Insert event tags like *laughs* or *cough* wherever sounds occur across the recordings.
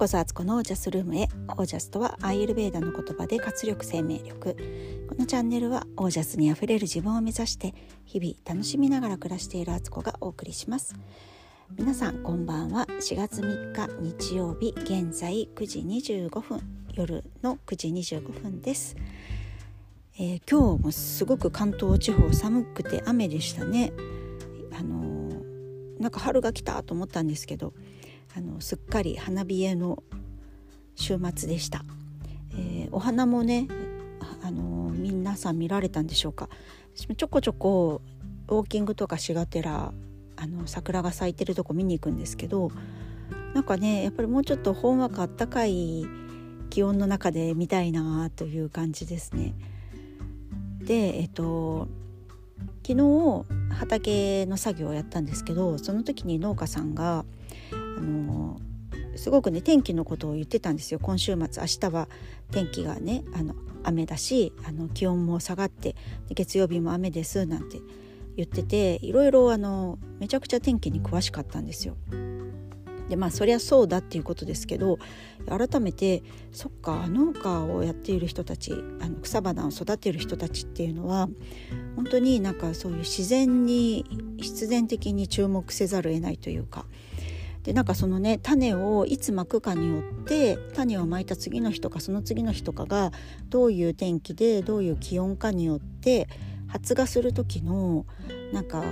こそアツコのオージャスルームへ。オージャスとはアイエルベーダの言葉で活力生命力。このチャンネルはオージャスにあふれる自分を目指して日々楽しみながら暮らしているアツコがお送りします。皆さんこんばんは。4月3日日曜日現在9時25分。夜の9時25分です。えー、今日もすごく関東地方寒くて雨でしたね。あのー、なんか春が来たと思ったんですけどあのすっかり花冷えの週末でした、えー、お花もねあの皆さん見られたんでしょうか私もちょこちょこウォーキングとかしがてらあの桜が咲いてるとこ見に行くんですけどなんかねやっぱりもうちょっとほんわかあったかい気温の中で見たいなという感じですね。でえっと昨日畑の作業をやったんですけどその時に農家さんがあのすごくね天気のことを言ってたんですよ今週末明日は天気がねあの雨だしあの気温も下がって月曜日も雨ですなんて言ってていろいろあのめちゃくちゃ天気に詳しかったんですよ。でまあそりゃそうだっていうことですけど改めてそっか農家をやっている人たちあの草花を育てる人たちっていうのは本当になんかそういう自然に必然的に注目せざるを得ないというかでなんかそのね種をいつまくかによって種をまいた次の日とかその次の日とかがどういう天気でどういう気温かによって発芽する時のなんか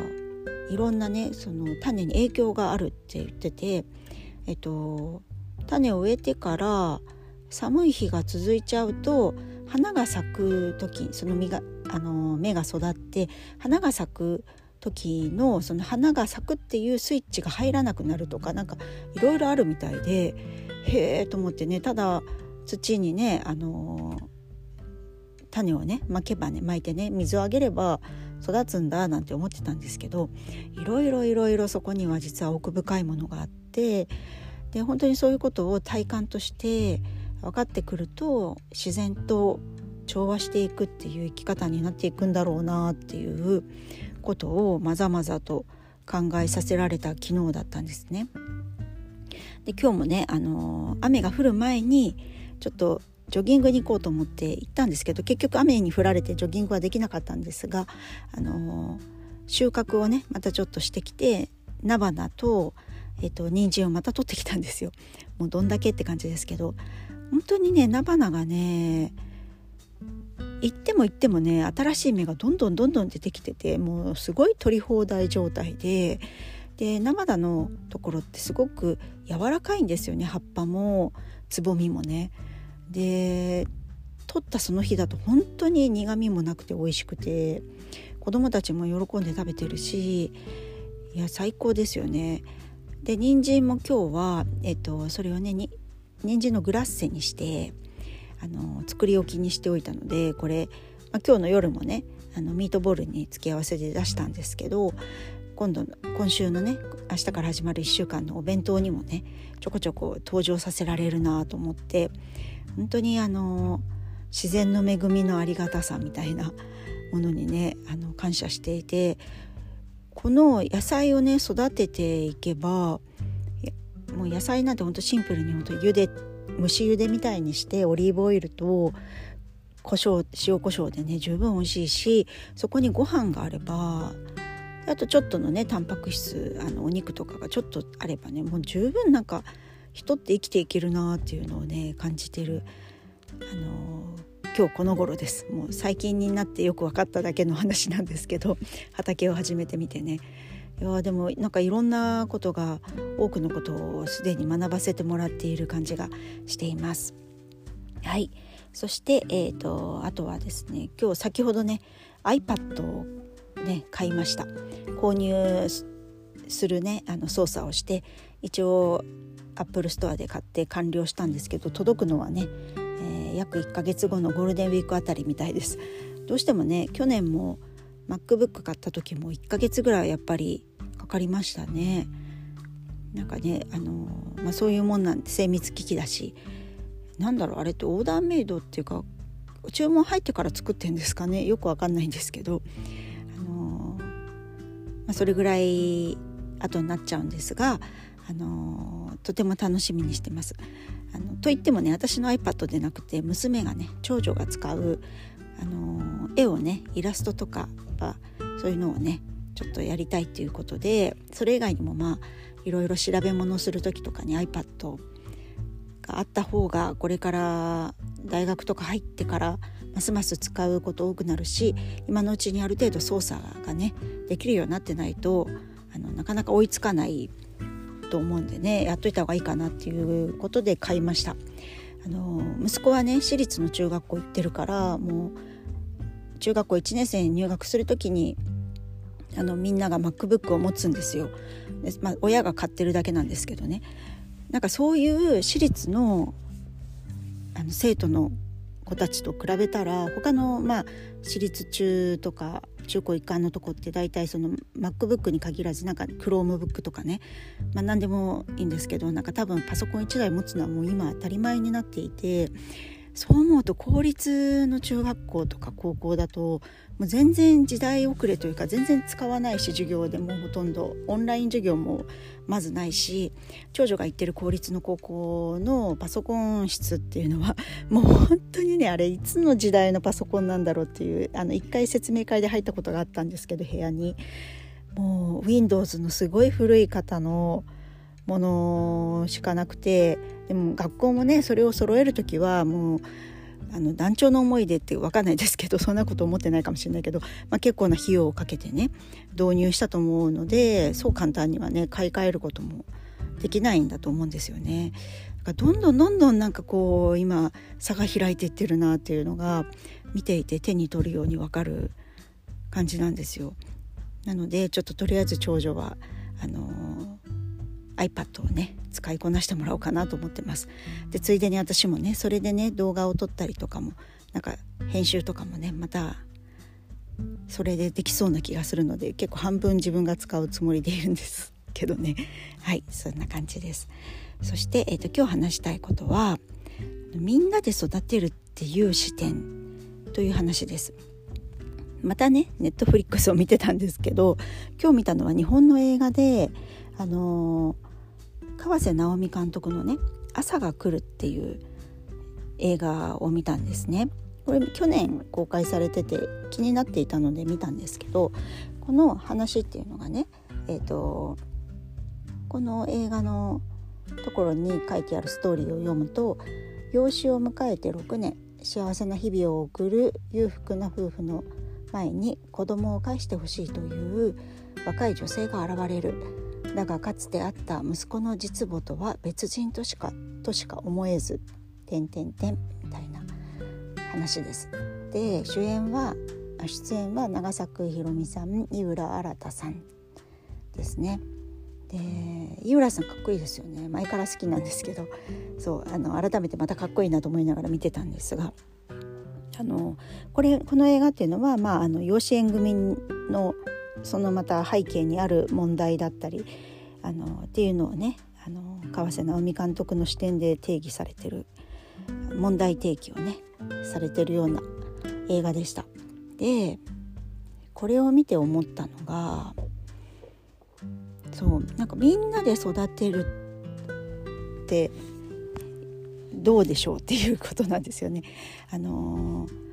いろんなねその種に影響があるって言ってて、えっと、種を植えてから寒い日が続いちゃうと花が咲く時その実があの芽が育って花が咲く時時のその花が咲くっていうスイッチが入らなくなるとかなんかいろいろあるみたいでへえと思ってねただ土にねあの種をねまけばねまいてね水をあげれば育つんだなんて思ってたんですけどいろいろいろいろそこには実は奥深いものがあってで本当にそういうことを体感として分かってくると自然と調和していくっていう生き方になっていくんだろうなっていうことをまざまざと考えさせられた昨日だったんですね。で今日もね、あのー、雨が降る前にちょっとジョギングに行こうと思って行ったんですけど結局雨に降られてジョギングはできなかったんですが、あのー、収穫をねまたちょっとしてきて菜花と,、えーと、人参をまた取ってきたんですよ。もうどんだけって感じですけど本当にね菜花がね行っても行ってもね新しい芽がどんどんどんどん出てきててもうすごい取り放題状態でで生田のところってすごく柔らかいんですよね葉っぱもつぼみもね。で取ったその日だと本当に苦みもなくて美味しくて子供たちも喜んで食べてるしいや最高ですよね。で人参も今日は、えっと、それをねに人参のグラッセにしてあの作り置きにしておいたのでこれ、まあ、今日の夜もねあのミートボールに付け合わせで出したんですけど今度今週のね明日から始まる1週間のお弁当にもねちょこちょこ登場させられるなと思って本当にあの自然の恵みのありがたさみたいな *laughs* ものにねあの感謝していてこの野菜をね育てていけばもう野菜なんてほんとシンプルにほんと茹でて蒸し茹でみたいにしてオリーブオイルと胡椒塩コショウでね十分美味しいしそこにご飯があればあとちょっとのねタンパク質あのお肉とかがちょっとあればねもう十分なんか人って生きていけるなっていうのをね感じてる、あのー、今日この頃です。もう最近になってよく分かっただけの話なんですけど畑を始めてみてね。いやでもなんかいろんなことが多くのことをすでに学ばせてもらっている感じがしています。はい。そして、えーと、あとはですね今日先ほどね iPad をね買いました。購入するねあの操作をして一応 Apple Store で買って完了したんですけど届くのはね、えー、約1ヶ月後のゴールデンウィークあたりみたいです。どうしてもね去年も MacBook 買った時も1ヶ月ぐらいやっぱりかかりましたね。なんかねあの、まあ、そういうもんなんで精密機器だしなんだろうあれってオーダーメイドっていうか注文入ってから作ってんですかねよくわかんないんですけど、あのまあ、それぐらい後になっちゃうんですが、あのとても楽しみにしてます。あのといってもね私の iPad でなくて娘がね長女が使う、あの絵をねイラストとかそういうのをねちょっとやりたいっていうことでそれ以外にもまあいろいろ調べ物する時とかに iPad があった方がこれから大学とか入ってからますます使うこと多くなるし今のうちにある程度操作がねできるようになってないとあのなかなか追いつかないと思うんでねやっといた方がいいかなっていうことで買いました。あの息子はね私立の中学校行ってるからもう中学校1年生に入学する時にあのみんなが MacBook を持つんですよ。でまあ、親が買ってるだけなんですけどねなんかそういう私立のあの生徒の子たちと比べたら他のまあ私立中とか中高一貫のとこって大体その MacBook に限らずなんか Chromebook とかね、まあ、何でもいいんですけどなんか多分パソコン1台持つのはもう今当たり前になっていてそう思うと公立の中学校とか高校だともう全然時代遅れというか全然使わないし授業でもほとんどオンライン授業もまずないし長女が行ってる公立の高校のパソコン室っていうのは *laughs* もう本当にねあれいつの時代のパソコンなんだろうっていうあの一回説明会で入ったことがあったんですけど部屋に。もう Windows のすごい古い方のものしかなくてでも学校もねそれを揃える時はもうあの団長の思い出って分かんないですけど *laughs* そんなこと思ってないかもしれないけど、まあ、結構な費用をかけてね導入したと思うのでそう簡単にはね買い替えることもできないんだと思うんですよね。だからどんどんどんどんなんかこう今差が開いていってるなっていうのが見ていて手に取るように分かる感じなんですよ。なのでちょっととりあえず長女はあの iPad をね使いこなしてもらおうかなと思ってます。でついでに私もねそれでね動画を撮ったりとかもなんか編集とかもねまたそれでできそうな気がするので結構半分自分が使うつもりでいるんですけどね。*laughs* はいそんな感じです。そして、えーと、今日話したいことはみんなで育てるっていう視点という話です。またねネットフリックスを見てたんですけど今日見たのは日本の映画であのー川瀬直美監督のね「朝が来る」っていう映画を見たんですね。これ去年公開されてて気になっていたので見たんですけどこの話っていうのがね、えーと、この映画のところに書いてあるストーリーを読むと養子を迎えて6年幸せな日々を送る裕福な夫婦の前に子供を返してほしいという若い女性が現れるだがかつてあった息子の実母とは別人としかとしか思えず点点点みたいな話です。で主演は出演は長作ひろみさん井浦新さんですね。で井浦さんかっこいいですよね前から好きなんですけどそうあの改めてまたかっこいいなと思いながら見てたんですがあのこれこの映画っていうのは、まあ、あの養子縁組のそのまた背景にある問題だったりあのっていうのをねあの川瀬直美監督の視点で定義されてる問題提起をねされてるような映画でした。でこれを見て思ったのがそうなんかみんなで育てるってどうでしょうっていうことなんですよね。あのー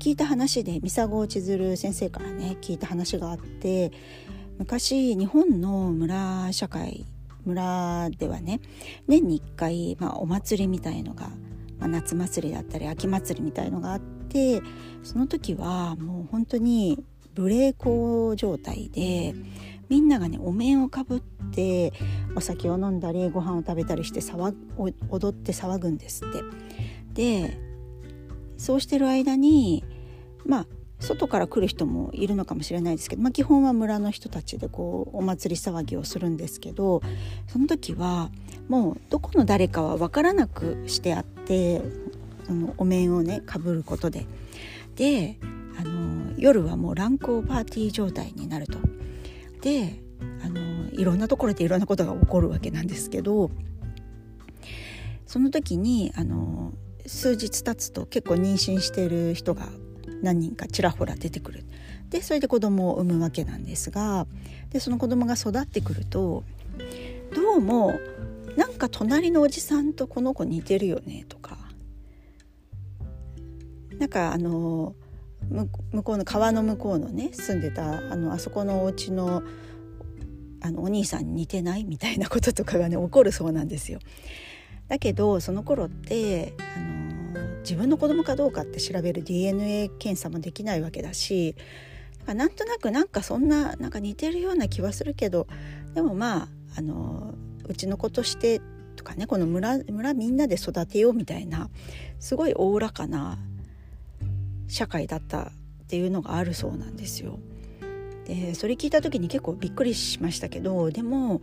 聞いた話で三佐郷千鶴先生からね聞いた話があって昔日本の村社会村ではね年に1回、まあ、お祭りみたいのが、まあ、夏祭りだったり秋祭りみたいのがあってその時はもう本当に無礼講状態でみんながねお面をかぶってお酒を飲んだりご飯を食べたりして騒踊って騒ぐんですって。でそうしてる間にまあ外から来る人もいるのかもしれないですけど、まあ、基本は村の人たちでこうお祭り騒ぎをするんですけどその時はもうどこの誰かは分からなくしてあってそのお面をねかぶることでであの夜はもう乱交パーティー状態になると。であのいろんなところでいろんなことが起こるわけなんですけどその時にあの数日経つと結構妊娠している人が何人かちらほら出てくるでそれで子供を産むわけなんですがでその子供が育ってくるとどうもなんか隣のおじさんとこの子似てるよねとかなんかあの向こうの川の向こうのね住んでたあのあそこのお家のあのお兄さんに似てない？みたいなこととかがね起こるそうなんですよ。だけどその頃ってあの自分の子供かどうかって調べる DNA 検査もできないわけだしなんとなくなんかそんななんか似てるような気はするけどでもまああのうちの子としてとかねこの村村みんなで育てようみたいなすごいおおらかな社会だったっていうのがあるそうなんですよ。でそれ聞いた時に結構びっくりしましたけどでも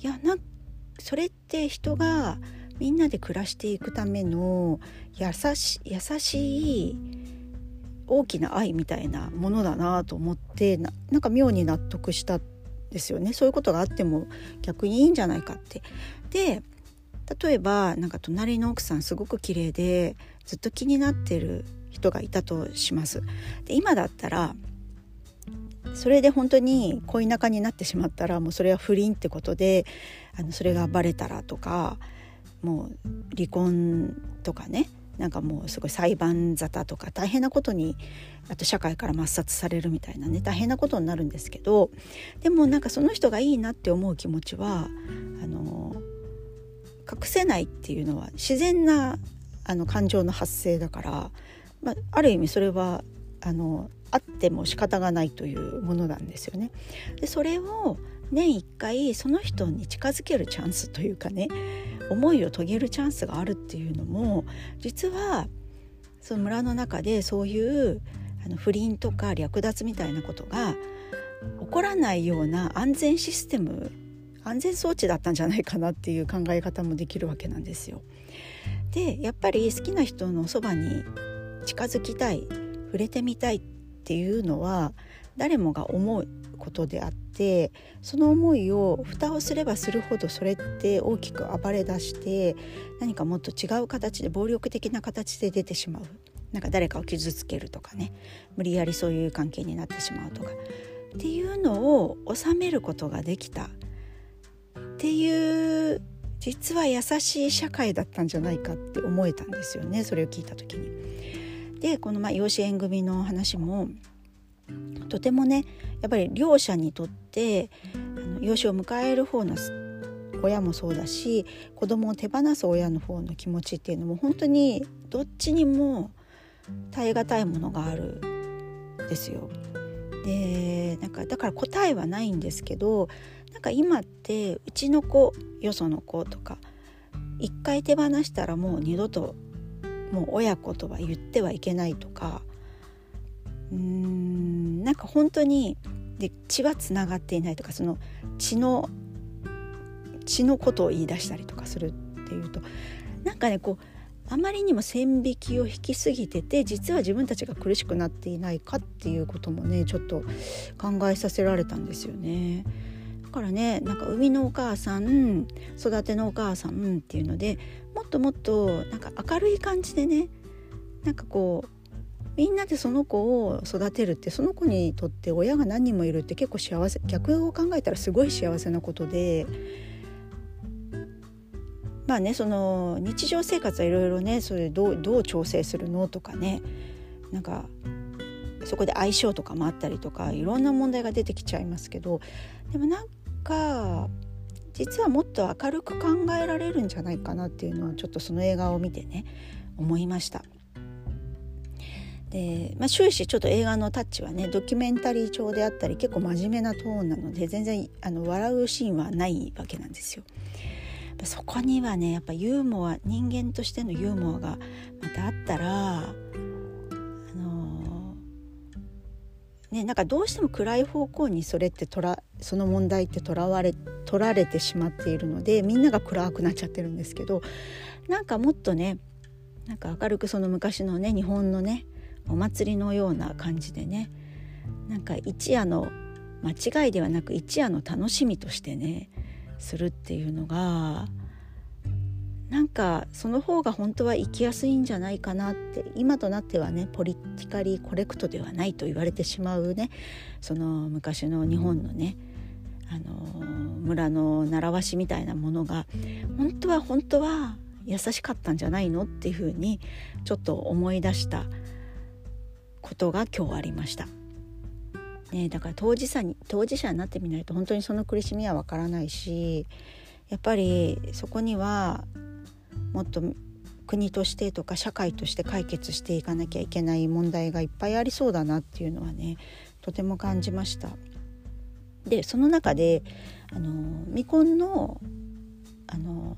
いやなそれって人がみんなで暮らしていくための優し優しい大きな愛みたいなものだなと思ってななんか妙に納得したんですよねそういうことがあっても逆にいいんじゃないかって。で例えばなんか隣の奥さんすごく綺麗でずっと気になってる人がいたとします。で今だったらそれで本当に恋仲になってしまったらもうそれは不倫ってことであのそれがバレたらとかもう離婚とかねなんかもうすごい裁判沙汰とか大変なことにあと社会から抹殺されるみたいなね大変なことになるんですけどでもなんかその人がいいなって思う気持ちはあの隠せないっていうのは自然なあの感情の発生だから、まあ、ある意味それはあのあっても仕方がないというものなんですよね。でそれを年1回その人に近づけるチャンスというかね思いを遂げるチャンスがあるっていうのも実はその村の中でそういうあの不倫とか略奪みたいなことが起こらないような安全システム安全装置だったんじゃないかなっていう考え方もできるわけなんですよ。でやっぱり好きな人のそばに近づきたい触れてみたいっていうのは誰もが思うことであってその思いを蓋をすればするほどそれって大きく暴れ出して何かもっと違う形で暴力的な形で出てしまう。なんか誰かを傷つけるとかね。無理やりそういう関係になってしまうとか。っていうのを収めることができた。っていう実は優しい社会だったんじゃないかって思えたんですよね。それを聞いた時に。でこのまあ養子縁組の話もとてもねやっぱり両者にとって養子を迎える方の親もそうだし子供を手放す親の方の気持ちっていうのも本当にどっちにも耐え難いものがあるんですよ。でなんかだから答えはないんですけどなんか今ってうちの子よその子とか一回手放したらもう二度ともう親子とは言ってはいけないとかうんなんか本当にで血はつながっていないとかその血の血のことを言い出したりとかするっていうとなんかねこうあまりにも線引きを引きすぎてて実は自分たちが苦しくなっていないかっていうこともねちょっと考えさせられたんですよね。だからねなんか生みのお母さん育てのお母さんっていうのでもっともっとなんか明るい感じでねなんかこうみんなでその子を育てるってその子にとって親が何人もいるって結構幸せ逆を考えたらすごい幸せなことでまあねその日常生活はいろいろねそれどうどう調整するのとかねなんかそこで相性とかもあったりとかいろんな問題が出てきちゃいますけどでもなんか実はもっと明るく考えられるんじゃないかなっていうのをちょっとその映画を見てね思いました。で、まあ、終始ちょっと映画のタッチはねドキュメンタリー調であったり結構真面目なトーンなので全然あの笑うシーンはないわけなんですよ。そこにはねやっぱユーモア人間としてのユーモアがまたあったらあのね、なんかどうしても暗い方向にそれってとらその問題ってとらわれ取られてしまっているのでみんなが暗くなっちゃってるんですけどなんかもっとねなんか明るくその昔のね日本のねお祭りのような感じでね。なんか一夜の間違いではなく一夜の楽しみとしてねするっていうのがなんかその方が本当は生きやすいんじゃないかなって今となってはねポリティカリーコレクトではないと言われてしまうねその昔の日本のねあの村の習わしみたいなものが本当は本当は優しかったんじゃないのっていうふうにちょっと思い出したことが今日ありました。ね、だから当事者に当事者になってみないと本当にその苦しみはわからないしやっぱりそこにはもっと国としてとか社会として解決していかなきゃいけない問題がいっぱいありそうだなっていうのはねとても感じました。でその中であの未婚のあの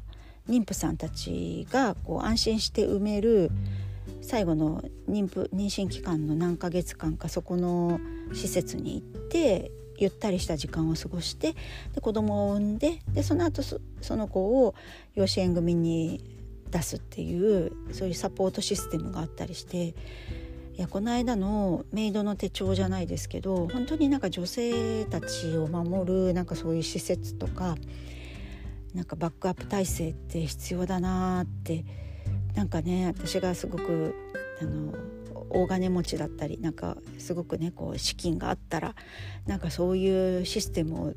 妊婦さんたちがこう安心して産める最後の妊婦妊娠期間の何ヶ月間かそこの施設に行ってゆったりした時間を過ごしてで子供を産んででその後その子を養子縁組に出すっていうそういうサポートシステムがあったりしていやこの間のメイドの手帳じゃないですけど本当になんか女性たちを守るなんかそういう施設とかなんかバックアップ体制って必要だなってなんかね私がすごくあの大金持ちだったりなんかすごくねこう資金があったらなんかそういうシステム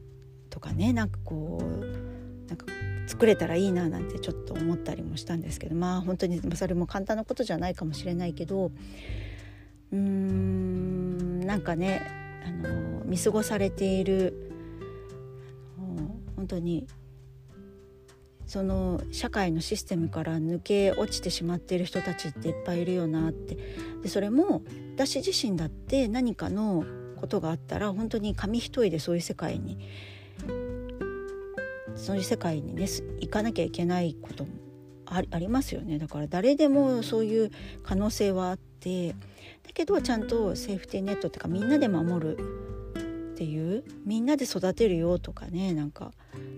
とかねなんかこうなんか作れたらいいななんてちょっと思ったりもしたんですけどまあ本当にそれも簡単なことじゃないかもしれないけどうーんなんかねあの見過ごされている本当にその社会のシステムから抜け落ちてしまっている人たちっていっぱいいるよなって。でそれも私自身だって何かのことがあったら本当に紙一重でそういう世界にそういう世界にね行かなきゃいけないこともありますよね。だから誰でもそういう可能性はあって。だけどちゃんとセーフティーネットっていうかみんなで守るっていうみんなで育てるよとかねなんか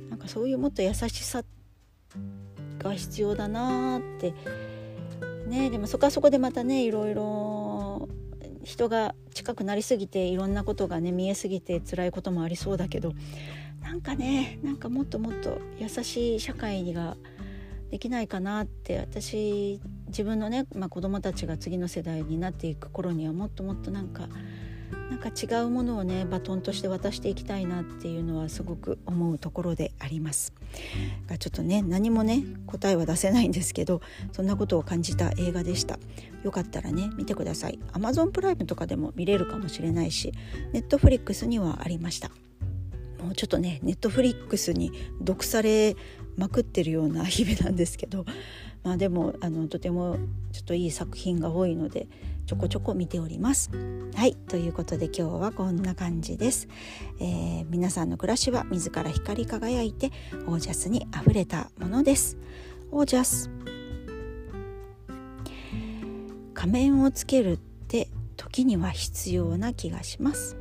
なんかそういうもっと優しさっが必要だなって。ねでもそこはそこでまたねいろいろ人が近くなりすぎていろんなことがね見えすぎて辛いこともありそうだけどなんかねなんかもっともっと優しい社会ができないかなって私自分のね、まあ、子供たちが次の世代になっていく頃にはもっともっとなんかなんか違うものをねバトンとして渡していきたいなっていうのはすごく思うところであります。がちょっとね何もね答えは出せないんですけどそんなことを感じた映画でした。よかったらね見てください。Amazon プライムとかでも見れるかもしれないし Netflix にはありました。もうちょっとねネットフリックスに毒されまくってるような日々なんですけどまあでもあのとてもちょっといい作品が多いのでちょこちょこ見ております。はいということで今日はこんな感じです。えー、皆さんの暮らしは自ら光り輝いてオージャスにあふれたものです。オージャス仮面をつけるって時には必要な気がします。